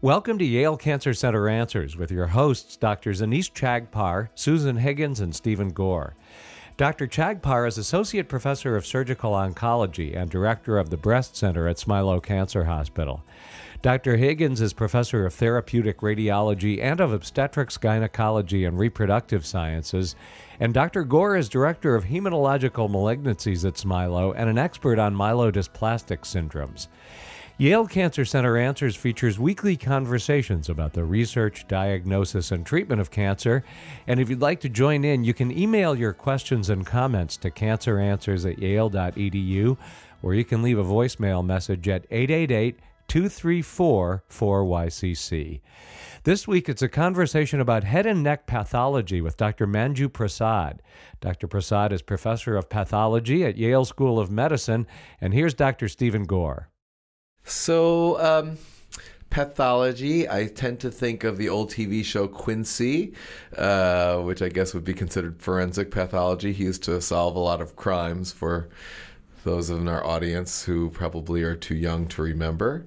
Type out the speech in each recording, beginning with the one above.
Welcome to Yale Cancer Center Answers with your hosts, Drs. Anees Chagpar, Susan Higgins, and Steven Gore. Dr. Chagpar is Associate Professor of Surgical Oncology and Director of the Breast Center at Smilow Cancer Hospital. Dr. Higgins is Professor of Therapeutic Radiology and of Obstetrics, Gynecology, and Reproductive Sciences. And Dr. Gore is Director of Hematological Malignancies at Smilow and an expert on myelodysplastic syndromes. Yale Cancer Center Answers features weekly conversations about the research, diagnosis, and treatment of cancer. And if you'd like to join in, you can email your questions and comments to canceranswers at yale.edu, or you can leave a voicemail message at 888 234 4YCC. This week, it's a conversation about head and neck pathology with Dr. Manju Prasad. Dr. Prasad is professor of pathology at Yale School of Medicine, and here's Dr. Steven Gore. So, um, pathology, I tend to think of the old TV show Quincy, uh, which I guess would be considered forensic pathology. He used to solve a lot of crimes for those in our audience who probably are too young to remember.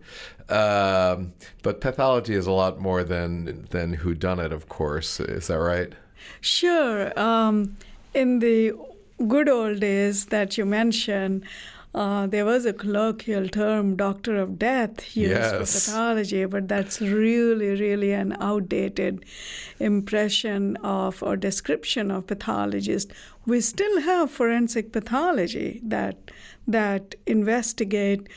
Um, but pathology is a lot more than than who done it, of course. Is that right? Sure. Um, in the good old days that you mentioned, uh, there was a colloquial term, doctor of death, used yes. for pathology, but that's really, really an outdated impression of or description of pathologist. We still have forensic pathology that that investigate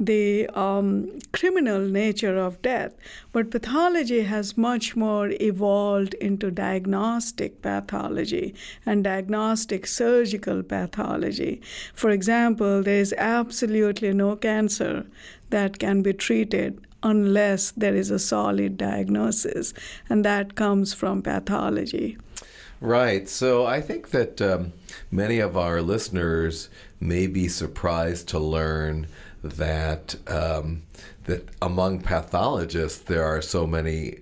the um, criminal nature of death. But pathology has much more evolved into diagnostic pathology and diagnostic surgical pathology. For example, there is absolutely no cancer that can be treated unless there is a solid diagnosis, and that comes from pathology. Right. So I think that um, many of our listeners may be surprised to learn that um, that among pathologists there are so many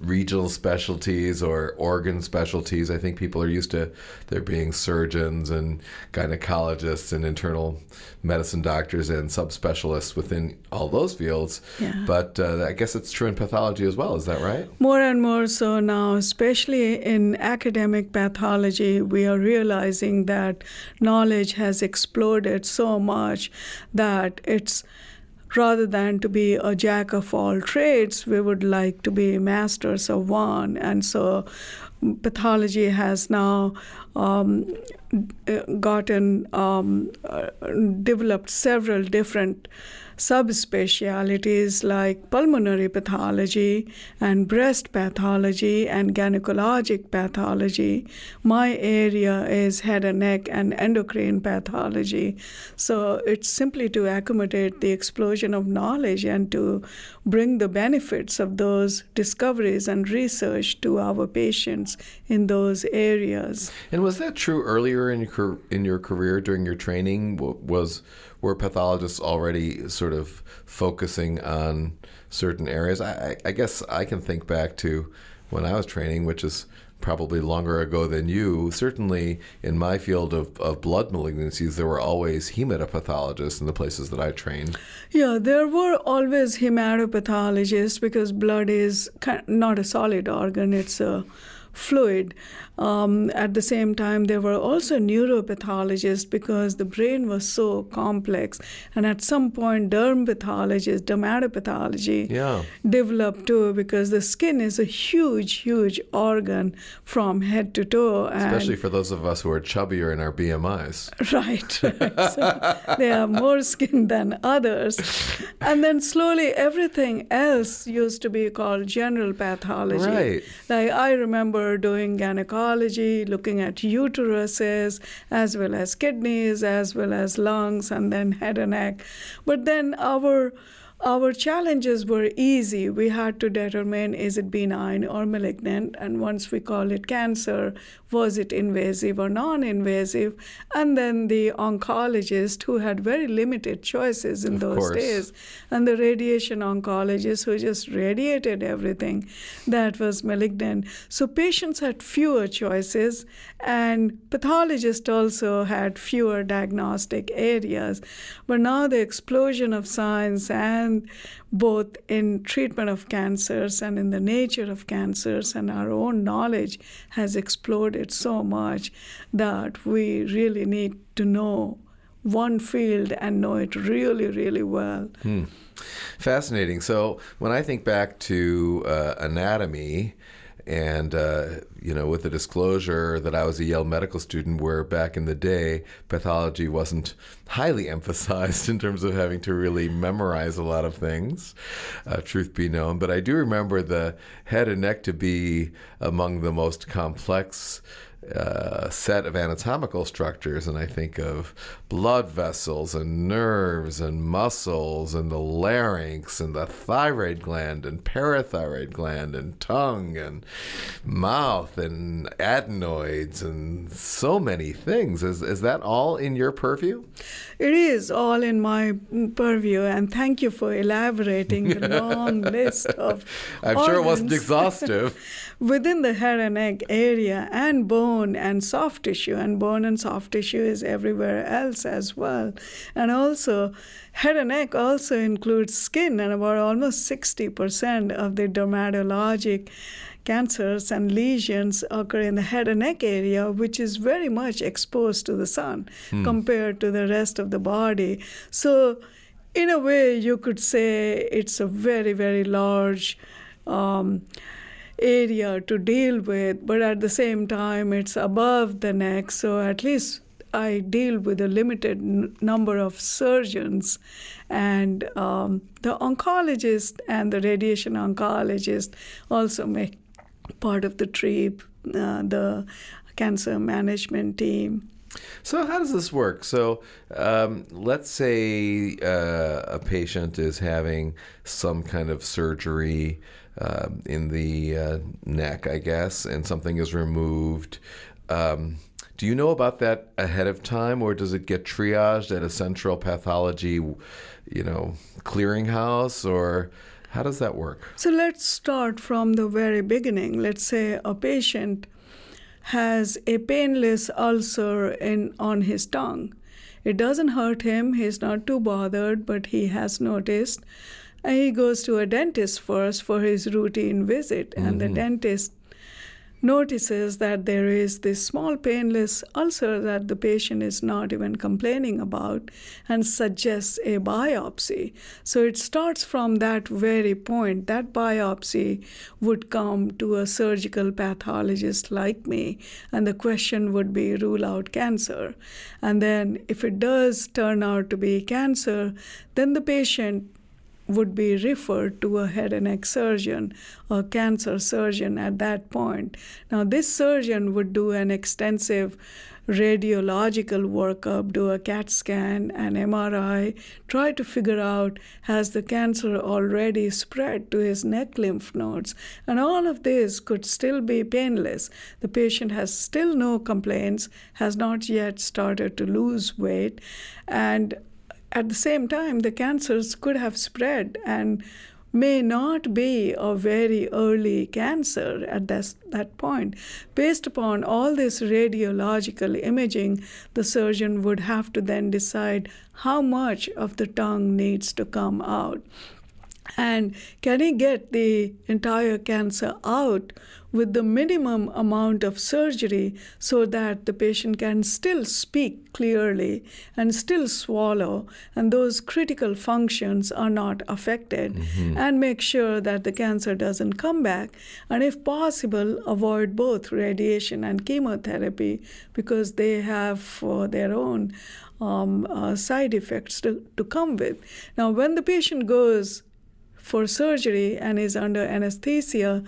regional specialties or organ specialties. I think people are used to there being surgeons and gynecologists and internal medicine doctors and subspecialists within all those fields. Yeah. But uh, I guess it's true in pathology as well. Is that right? More and more so now, especially in academic pathology, we are realizing that knowledge has exploded so much that it's rather than to be a jack of all trades, we would like to be masters of one. And so pathology has now um, gotten um, uh, developed several different subspecialties like pulmonary pathology and breast pathology and gynecologic pathology. My area is head and neck and endocrine pathology. So it's simply to accommodate the explosion of knowledge and to bring the benefits of those discoveries and research to our patients in those areas. And was that true earlier in your in your career during your training? Was were pathologists already sort of focusing on certain areas? I, I guess I can think back to when I was training, which is probably longer ago than you. Certainly, in my field of, of blood malignancies, there were always hematopathologists in the places that I trained. Yeah, there were always hematopathologists because blood is not a solid organ, it's a fluid. Um, at the same time, there were also neuropathologists because the brain was so complex. And at some point, derm pathologists, dermatopathology yeah. developed too because the skin is a huge, huge organ from head to toe. Especially for those of us who are chubbier in our BMIs. Right. right. so they have more skin than others. And then slowly, everything else used to be called general pathology. Right. Like I remember doing gynecology looking at uteruses as well as kidneys, as well as lungs, and then head and neck. But then our our challenges were easy. We had to determine is it benign or malignant, and once we call it cancer, was it invasive or non invasive? And then the oncologist who had very limited choices in of those course. days, and the radiation oncologist who just radiated everything that was malignant. So patients had fewer choices, and pathologists also had fewer diagnostic areas. But now the explosion of science and both in treatment of cancers and in the nature of cancers, and our own knowledge has exploded so much that we really need to know one field and know it really, really well. Hmm. Fascinating. So when I think back to uh, anatomy, and uh, you know, with the disclosure that I was a Yale medical student, where back in the day pathology wasn't highly emphasized in terms of having to really memorize a lot of things, uh, truth be known. But I do remember the head and neck to be among the most complex uh, set of anatomical structures, and I think of blood vessels and nerves and muscles and the larynx and the thyroid gland and parathyroid gland and tongue and mouth and adenoids and so many things. Is, is that all in your purview? It is all in my purview, and thank you for elaborating the long list of. I'm organs. sure it wasn't exhaustive. within the head and neck area and bone and soft tissue and bone and soft tissue is everywhere else as well and also head and neck also includes skin and about almost 60% of the dermatologic cancers and lesions occur in the head and neck area, which is very much exposed to the sun hmm. compared to the rest of the body. So, in a way, you could say it's a very, very large. Um, area to deal with, but at the same time, it's above the neck. So at least I deal with a limited n- number of surgeons, and um, the oncologist and the radiation oncologist also make part of the TREAP, uh, the cancer management team. So, how does this work? So, um, let's say uh, a patient is having some kind of surgery uh, in the uh, neck, I guess, and something is removed. Um, do you know about that ahead of time, or does it get triaged at a central pathology, you know, clearinghouse, or how does that work? So let's start from the very beginning. Let's say a patient has a painless ulcer in on his tongue. It doesn't hurt him, he's not too bothered, but he has noticed and he goes to a dentist first for his routine visit, mm-hmm. and the mm-hmm. dentist notices that there is this small painless ulcer that the patient is not even complaining about and suggests a biopsy. So it starts from that very point. That biopsy would come to a surgical pathologist like me, and the question would be rule out cancer. And then if it does turn out to be cancer, then the patient would be referred to a head and neck surgeon or cancer surgeon at that point. Now, this surgeon would do an extensive radiological workup, do a CAT scan, an MRI, try to figure out has the cancer already spread to his neck lymph nodes. And all of this could still be painless. The patient has still no complaints, has not yet started to lose weight, and at the same time, the cancers could have spread and may not be a very early cancer at this, that point. Based upon all this radiological imaging, the surgeon would have to then decide how much of the tongue needs to come out. And can he get the entire cancer out with the minimum amount of surgery so that the patient can still speak clearly and still swallow, and those critical functions are not affected, mm-hmm. and make sure that the cancer doesn't come back, and if possible, avoid both radiation and chemotherapy because they have uh, their own um, uh, side effects to, to come with. Now, when the patient goes for surgery and is under anesthesia,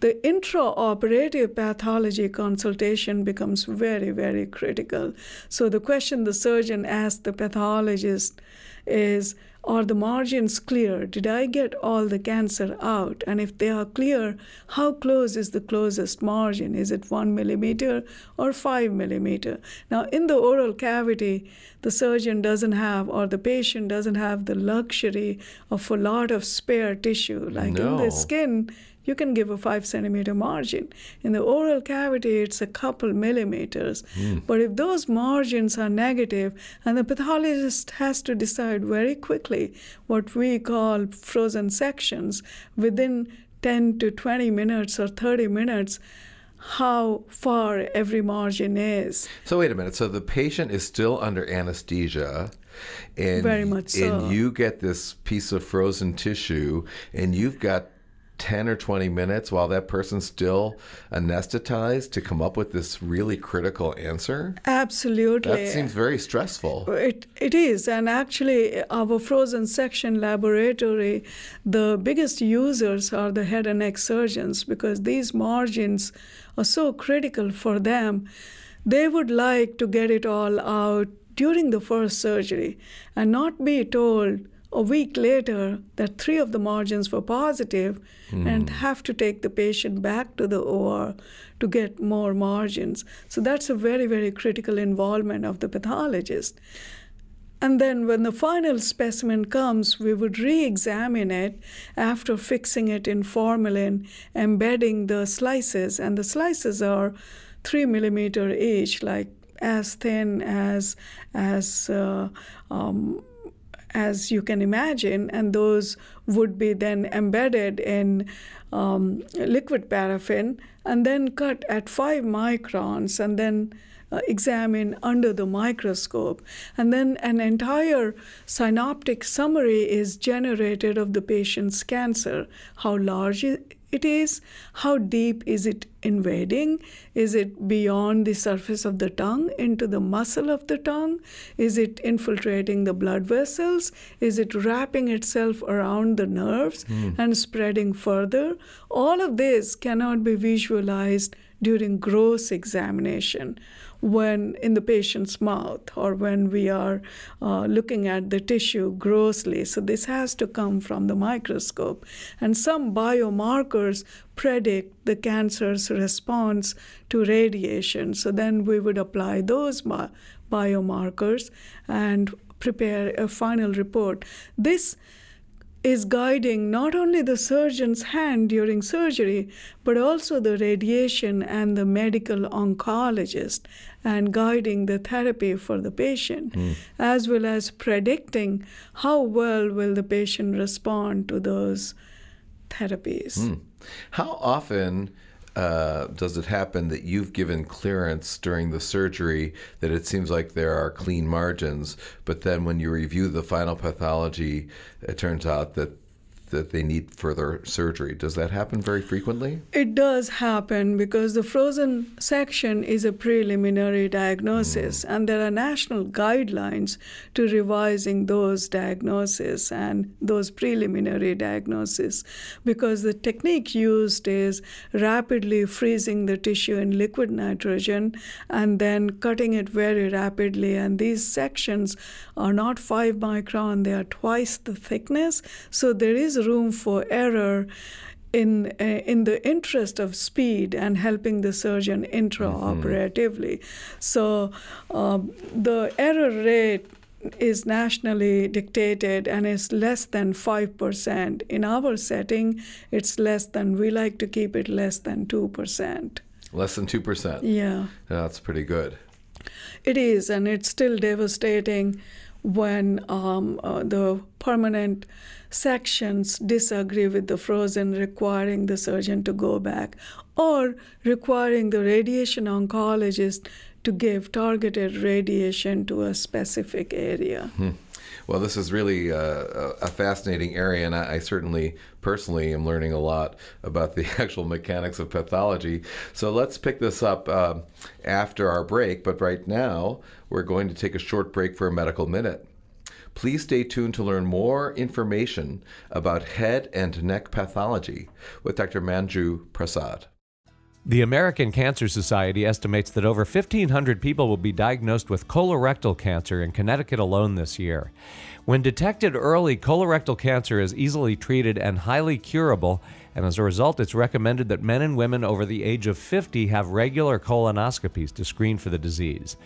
the intraoperative pathology consultation becomes very, very critical. So, the question the surgeon asks the pathologist is Are the margins clear? Did I get all the cancer out? And if they are clear, how close is the closest margin? Is it one millimeter or five millimeter? Now, in the oral cavity, the surgeon doesn't have, or the patient doesn't have the luxury of a lot of spare tissue. Like no. in the skin, you can give a five centimeter margin. In the oral cavity, it's a couple millimeters. Mm. But if those margins are negative, and the pathologist has to decide very quickly what we call frozen sections within 10 to 20 minutes or 30 minutes how far every margin is. So wait a minute. So the patient is still under anesthesia, and very much so. And you get this piece of frozen tissue, and you've got 10 or 20 minutes while that person's still anesthetized to come up with this really critical answer? Absolutely. That seems very stressful. It, it is. And actually, our frozen section laboratory, the biggest users are the head and neck surgeons because these margins are so critical for them. They would like to get it all out during the first surgery and not be told a week later that three of the margins were positive mm. and have to take the patient back to the OR to get more margins. So that's a very, very critical involvement of the pathologist. And then when the final specimen comes, we would re examine it after fixing it in formalin, embedding the slices. And the slices are three millimeter each, like as thin as, as uh, um, as you can imagine, and those would be then embedded in um, liquid paraffin and then cut at five microns and then uh, examine under the microscope. And then an entire synoptic summary is generated of the patient's cancer, how large is, how deep is it invading? Is it beyond the surface of the tongue into the muscle of the tongue? Is it infiltrating the blood vessels? Is it wrapping itself around the nerves mm. and spreading further? All of this cannot be visualized during gross examination when in the patient's mouth or when we are uh, looking at the tissue grossly. So this has to come from the microscope. And some biomarkers predict the cancer's response to radiation. So then we would apply those biomarkers and prepare a final report. This is guiding not only the surgeon's hand during surgery, but also the radiation and the medical oncologist, and guiding the therapy for the patient, mm. as well as predicting how well will the patient respond to those therapies. Mm. How often uh, does it happen that you've given clearance during the surgery that it seems like there are clean margins, but then when you review the final pathology, it turns out that that they need further surgery. Does that happen very frequently? It does happen because the frozen section is a preliminary diagnosis, mm. and there are national guidelines to revising those diagnoses and those preliminary diagnoses because the technique used is rapidly freezing the tissue in liquid nitrogen and then cutting it very rapidly. And these sections are not five micron, they are twice the thickness. So there is room for error in uh, in the interest of speed and helping the surgeon intraoperatively. Mm-hmm. So um, the error rate is nationally dictated and is less than 5%. In our setting, it's less than, we like to keep it less than 2%. Less than 2%? Yeah. yeah that's pretty good. It is, and it's still devastating when um, uh, the permanent sections disagree with the frozen, requiring the surgeon to go back, or requiring the radiation oncologist to give targeted radiation to a specific area. Hmm. Well, this is really uh, a fascinating area, and I, certainly personally am learning a lot about the actual mechanics of pathology. So let's pick this up uh, after our break. But right now, we're going to take a short break for a medical minute. Please stay tuned to learn more information about head and neck pathology with Dr. Manju Prasad. The American Cancer Society estimates that over 1,500 people will be diagnosed with colorectal cancer in Connecticut alone this year. When detected early, colorectal cancer is easily treated and highly curable and as a result, it's recommended that men and women over the age of 50 have regular colonoscopies to screen for the disease.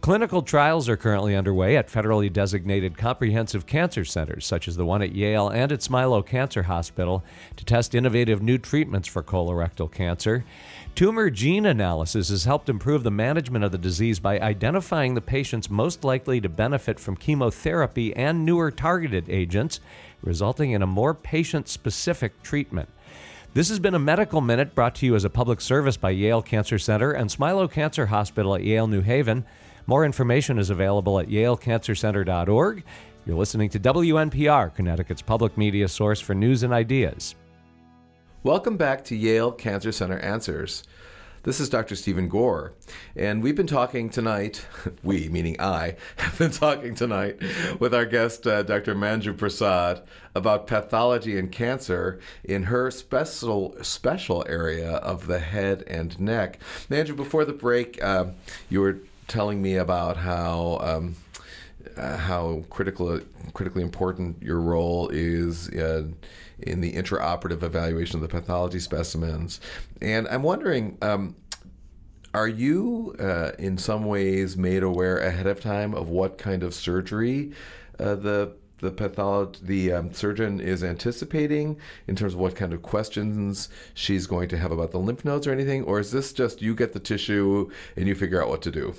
Clinical trials are currently underway at federally designated comprehensive cancer centers, such as the one at Yale and at Smilow Cancer Hospital, to test innovative new treatments for colorectal cancer. Tumor gene analysis has helped improve the management of the disease by identifying the patients most likely to benefit from chemotherapy and newer targeted agents, resulting in a more patient specific treatment. This has been a Medical Minute brought to you as a public service by Yale Cancer Center and Smilow Cancer Hospital at Yale New Haven. More information is available at yalecancercenter.org. You're listening to WNPR, Connecticut's public media source for news and ideas. Welcome back to Yale Cancer Center Answers. This is Dr. Steven Gore, and we've been talking tonight, we, meaning I, have been talking tonight with our guest, uh, Dr. Manju Prasad, about pathology and cancer in her special, special area of the head and neck. Manju, before the break, uh, you were telling me about how. Um, uh, how critical, critically important your role is in the intraoperative evaluation of the pathology specimens. And I'm wondering, um, are you uh, in some ways made aware ahead of time of what kind of surgery uh, the the pathologist, the um, surgeon is anticipating in terms of what kind of questions she's going to have about the lymph nodes or anything, or is this just you get the tissue and you figure out what to do?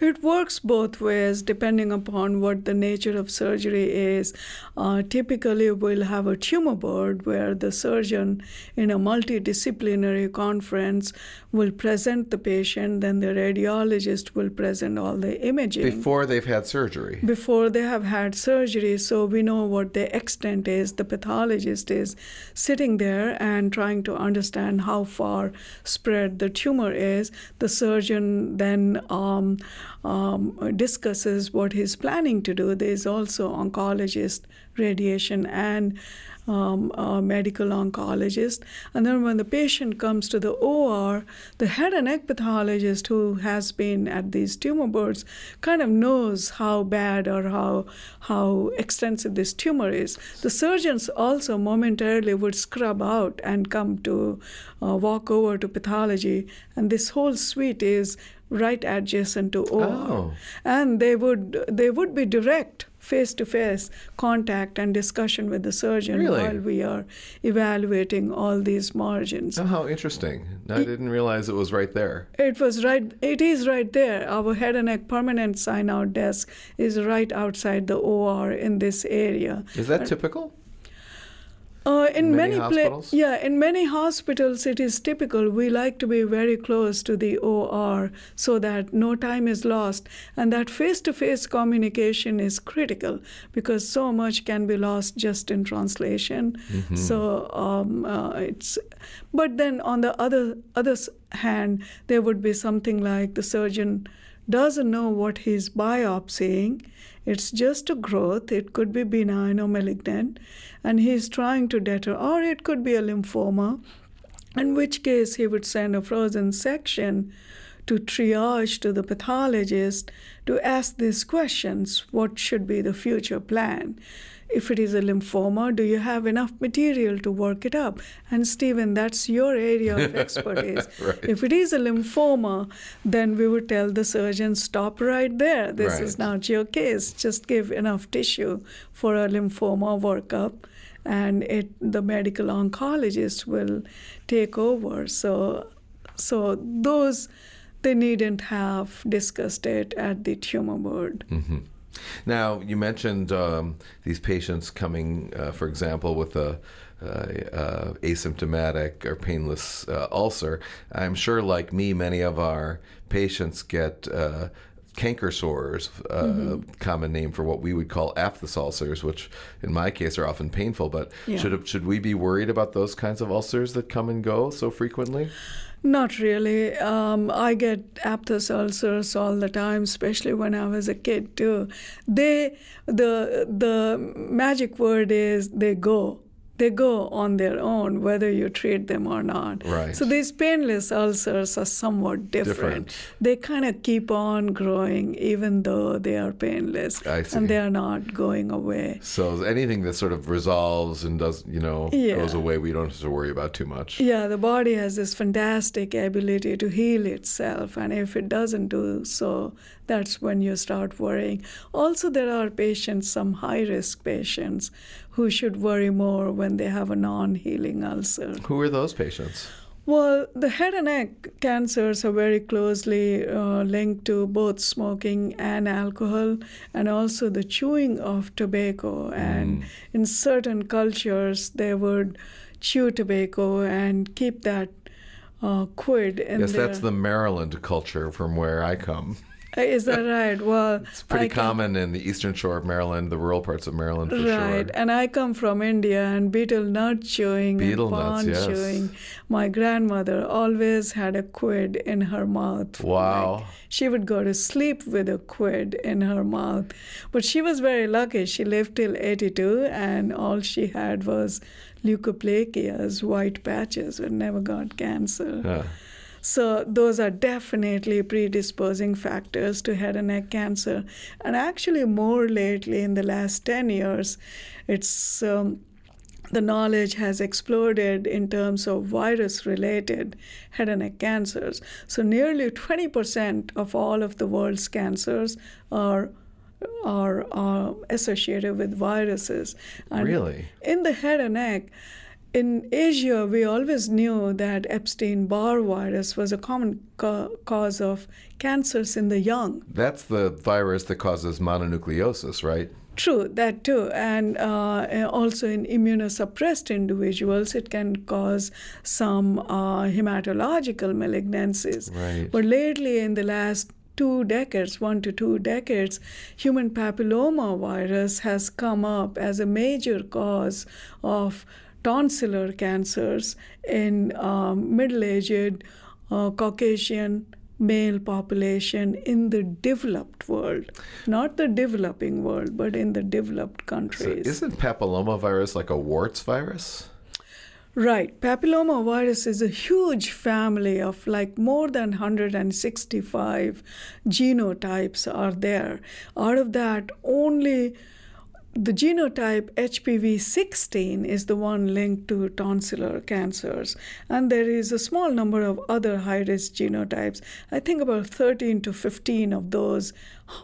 It works both ways depending upon what the nature of surgery is. Uh, typically, we'll have a tumor board where the surgeon, in a multidisciplinary conference, will present the patient, then the radiologist will present all the imaging. Before they've had surgery? Before they have had surgery, so we know what the extent is. The pathologist is sitting there and trying to understand how far spread the tumor is. The surgeon then um, um, discusses what he's planning to do. There's also oncologist, radiation, and um, medical oncologist. And then when the patient comes to the OR, the head and neck pathologist who has been at these tumor boards kind of knows how bad or how how extensive this tumor is. The surgeons also momentarily would scrub out and come to uh, walk over to pathology, and this whole suite is right adjacent to OR. Oh. And they would they would be direct face to face contact and discussion with the surgeon really? while we are evaluating all these margins. Oh, how interesting. I didn't realize it was right there. It was right it is right there. Our head and neck permanent sign out desk is right outside the OR in this area. Is that uh, typical? Uh, in many, many pla- yeah, in many hospitals, it is typical. We like to be very close to the OR so that no time is lost, and that face-to-face communication is critical because so much can be lost just in translation. Mm-hmm. So um, uh, it's, but then on the other other hand, there would be something like the surgeon doesn't know what he's biopsying it's just a growth. It could be benign or malignant, and he's trying to deter, or it could be a lymphoma, in which case he would send a frozen section to triage to the pathologist to ask these questions what should be the future plan? If it is a lymphoma, do you have enough material to work it up? And Steven, that's your area of expertise. right. If it is a lymphoma, then we would tell the surgeon, stop right there. This right. is not your case. Just give enough tissue for a lymphoma workup. And it, the medical oncologist will take over. So, so those they needn't have discussed it at the tumor board. Mm-hmm. Now, you mentioned um, these patients coming, uh, for example, with a uh, uh, asymptomatic or painless uh, ulcer. I'm sure, like me, many of our patients get uh, canker sores, uh, mm-hmm. common name for what we would call aphthous ulcers, which in my case are often painful. But yeah. should should we be worried about those kinds of ulcers that come and go so frequently? Not really. Um, I get aphthous ulcers all the time, especially when I was a kid too. They, the the magic word is they go they go on their own whether you treat them or not. Right. So these painless ulcers are somewhat different. Different. They kind of keep on growing even though they are painless and they are not going away. So anything that sort of resolves and does, you know, Yeah. goes away, we don't have to worry about too much. Yeah, the body has this fantastic ability to heal itself, and if it doesn't do so, that's when you start worrying. Also, there are patients, some high risk patients, who should worry more when they have a non healing ulcer. Who are those patients? Well, the head and neck cancers are very closely uh, linked to both smoking and alcohol, and also the chewing of tobacco. And in certain cultures, they would chew tobacco and keep that uh, quid in yes, their. that's the Maryland culture from where I come. Is that right? Well, It's pretty can- common in the eastern shore of Maryland, the rural parts of Maryland for Right, sure. and I come from India, and betel nut chewing Betel and nuts, yes. chewing. My grandmother always had a quid in her mouth. Wow. Like, she would go to sleep with a quid in her mouth, but she was very lucky. She lived till 82, and all she had was leukoplakias, white patches, and never got cancer. Yeah. So those are definitely predisposing factors to head and neck cancer. And actually, more lately, in the last 10 years, it's um, the knowledge has exploded in terms of virus-related head and neck cancers. So nearly 20% of all of the world's cancers are are, are associated with viruses. And Really? in the head and neck, in Asia, we always knew that Epstein Barr virus was a common ca- cause of cancers in the young. That's the virus that causes mononucleosis, right? True, that too. And uh, also in immunosuppressed individuals, it can cause some uh, hematological malignancies. Right. But lately, in the last two decades, one to two decades, human papilloma virus has come up as a major cause of tonsillar cancers in um, middle aged uh, Caucasian male population in the developed world. Not the developing world, but in the developed So countries. isn't papillomavirus like a warts virus? Right. Papillomavirus is a huge family of like more than 165 genotypes are there. Out of that, only the genotype HPV 16 is the one linked to tonsillar cancers, and there is a small number of other high risk genotypes. I think about 13 to 15 of those,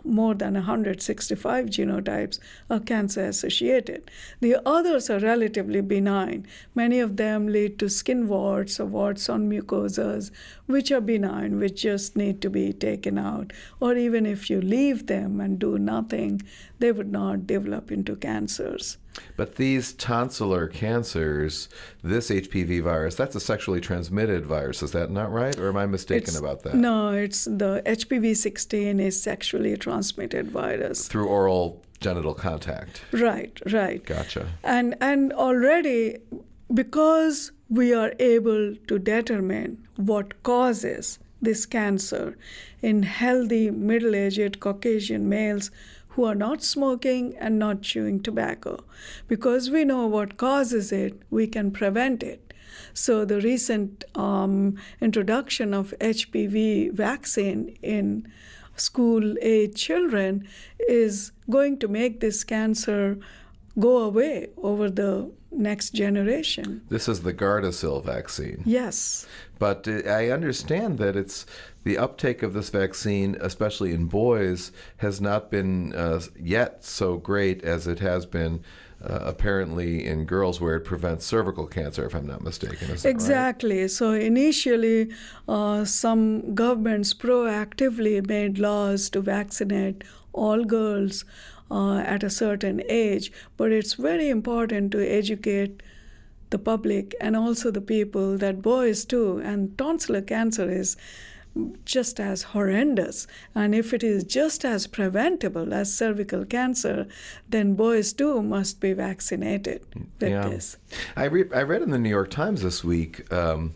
more than 165 genotypes, are cancer associated. The others are relatively benign. Many of them lead to skin warts or warts on mucosas, which are benign, which just need to be taken out. Or even if you leave them and do nothing, they would not develop into cancers. But these tonsillar cancers, this HPV virus, that's a sexually transmitted virus. Is that not right? Or am I mistaken It's- about that? No, it's the HPV 16 is sexually transmitted virus. Through oral genital contact. Right, right. Gotcha. And and already because we are able to determine what causes this cancer in healthy middle-aged Caucasian males who are not smoking and not chewing tobacco. Because we know what causes it, we can prevent it. So the recent um, introduction of HPV vaccine in school age children is going to make this cancer go away over the next generation. This is the Gardasil vaccine. Yes. But I understand that it's the uptake of this vaccine, especially in boys, has not been uh, yet so great as it has been uh, apparently in girls, where it prevents cervical cancer, if I'm not mistaken. Is that right? Exactly. So initially, uh, some governments proactively made laws to vaccinate all girls uh, at a certain age, but it's very important to educate the public and also the people that boys too, and tonsillar cancer is just as horrendous. And if it is just as preventable as cervical cancer, then boys too must be vaccinated with Yeah. this. I, re- I read in the New York Times this week um,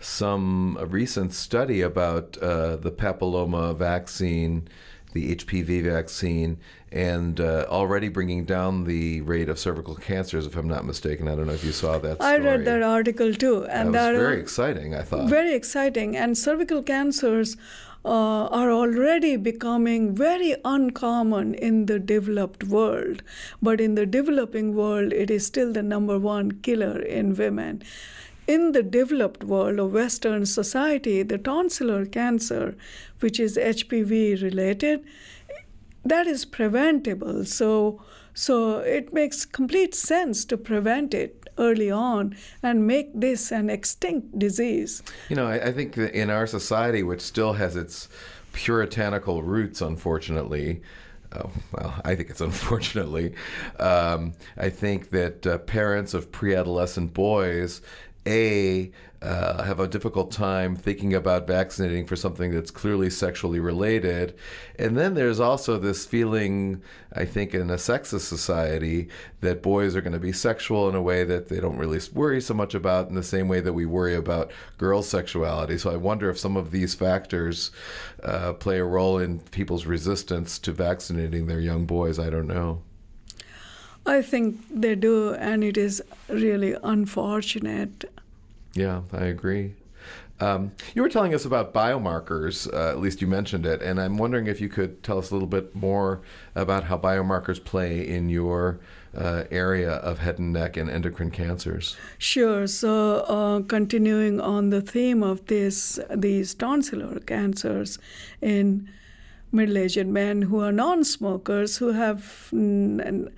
some a recent study about uh, the papilloma vaccine the HPV vaccine and uh, already bringing down the rate of cervical cancers, if I'm not mistaken. I don't know if you saw that. Story. I read that article too, and that was very exciting. I thought very exciting, and cervical cancers. Uh, are already becoming very uncommon in the developed world. But in the developing world, it is still the number one killer in women. In the developed world of Western society, the tonsillar cancer, which is HPV related, that is preventable. So, so it makes complete sense to prevent it early on and make this an extinct disease. You know, I, I think that in our society, which still has its puritanical roots, unfortunately, Oh, well, I think it's unfortunately. Um, I think that uh, parents of pre adolescent boys a uh, have a difficult time thinking about vaccinating for something that's clearly sexually related. And then there's also this feeling, I think, in a sexist society that boys are going to be sexual in a way that they don't really worry so much about in the same way that we worry about girls' sexuality. So I wonder if some of these factors uh, play a role in people's resistance to vaccinating their young boys. I don't know. I think they do, and it is really unfortunate. Yeah, I agree. Um, you were telling us about biomarkers, uh, at least you mentioned it, and I'm wondering if you could tell us a little bit more about how biomarkers play in your uh, area of head and neck and endocrine cancers. Sure. So, uh, continuing on the theme of this, these tonsillar cancers in middle-aged men who are non-smokers who have who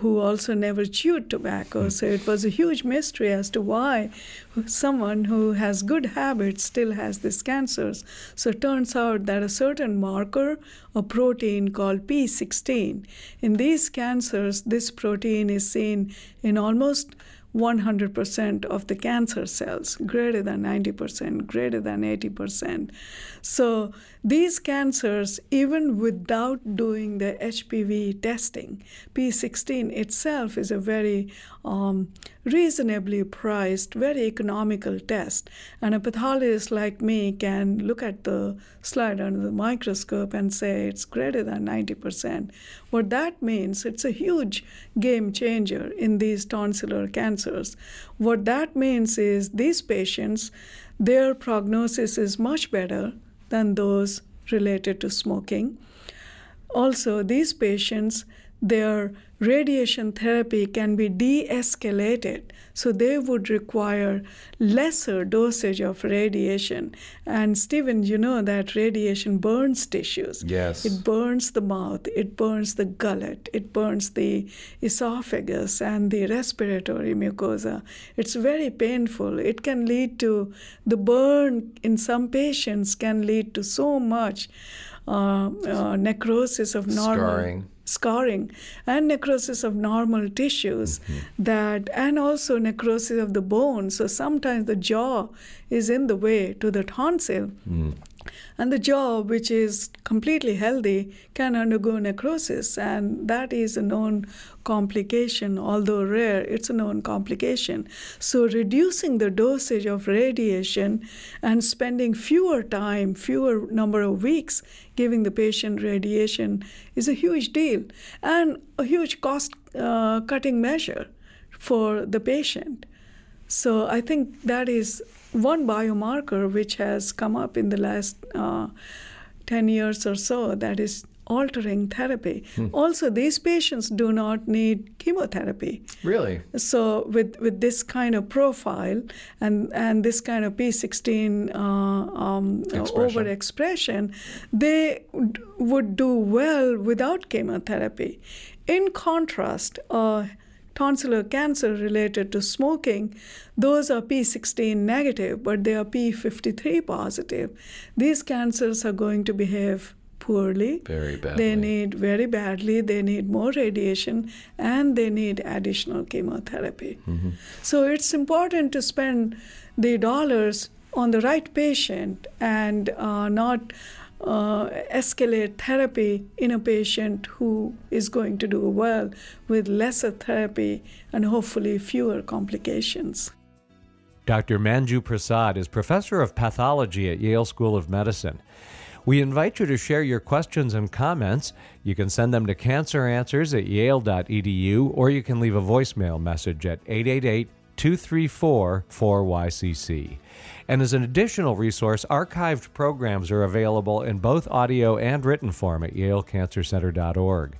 who also never chewed tobacco. Hmm. So it was a huge mystery as to why someone who has good habits still has these cancers. So it turns out that a certain marker, a protein called P16, in these cancers, this protein is seen in almost 100% of the cancer cells, greater than 90%, greater than 80%. So these cancers, even without doing the HPV testing, P16 itself is a very um, reasonably priced, very economical test. And a pathologist like me can look at the slide under the microscope and say it's greater than 90%. What that means, it's a huge game changer in these tonsillar cancers. What that means is these patients, their prognosis is much better than those related to smoking. Also, these patients, their radiation therapy can be de escalated. So they would require lesser dosage of radiation. And Steven, you know that radiation burns tissues. Yes. It burns the mouth, it burns the gullet, it burns the esophagus and the respiratory mucosa. It's very painful. It can lead to the burn in some patients can lead to so much uh, uh, necrosis of normal scarring scarring and necrosis of normal tissues mm-hmm. that and also necrosis of the bone so sometimes the jaw is in the way to the tonsil mm. And the jaw, which is completely healthy, can undergo necrosis, and that is a known complication. Although rare, it's a known complication. So, reducing the dosage of radiation and spending fewer time, fewer number of weeks giving the patient radiation is a huge deal and a huge cost uh, cutting measure for the patient. So, I think that is one biomarker which has come up in the last uh, 10 years or so that is altering therapy. Hmm. Also, these patients do not need chemotherapy. Really? So, with, with this kind of profile and, and this kind of P16 uh, um, overexpression, they would do well without chemotherapy. In contrast, uh, tonsillar cancer related to smoking, those are P16 negative, but they are P53 positive. These cancers are going to behave poorly. Very badly. They need very badly, they need more radiation, and they need additional chemotherapy. Mm-hmm. So it's important to spend the dollars on the right patient and uh, not uh, escalate therapy in a patient who is going to do well with lesser therapy and hopefully fewer complications. Dr. Manju Prasad is professor of pathology at Yale School of Medicine. We invite you to share your questions and comments. You can send them to canceranswers at yale.edu or you can leave a voicemail message at 888 234 4YCC. And as an additional resource, archived programs are available in both audio and written form at yalecancercenter.org.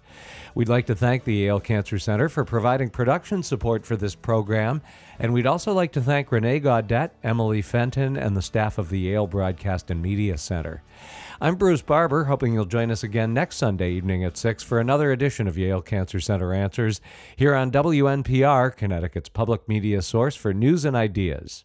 We'd like to thank the Yale Cancer Center for providing production support for this program, and we'd also like to thank Renee Gaudette, Emily Fenton, and the staff of the Yale Broadcast and Media Center. I'm Bruce Barber, hoping you'll join us again next Sunday evening at 6 for another edition of Yale Cancer Center Answers here on WNPR, Connecticut's public media source for news and ideas.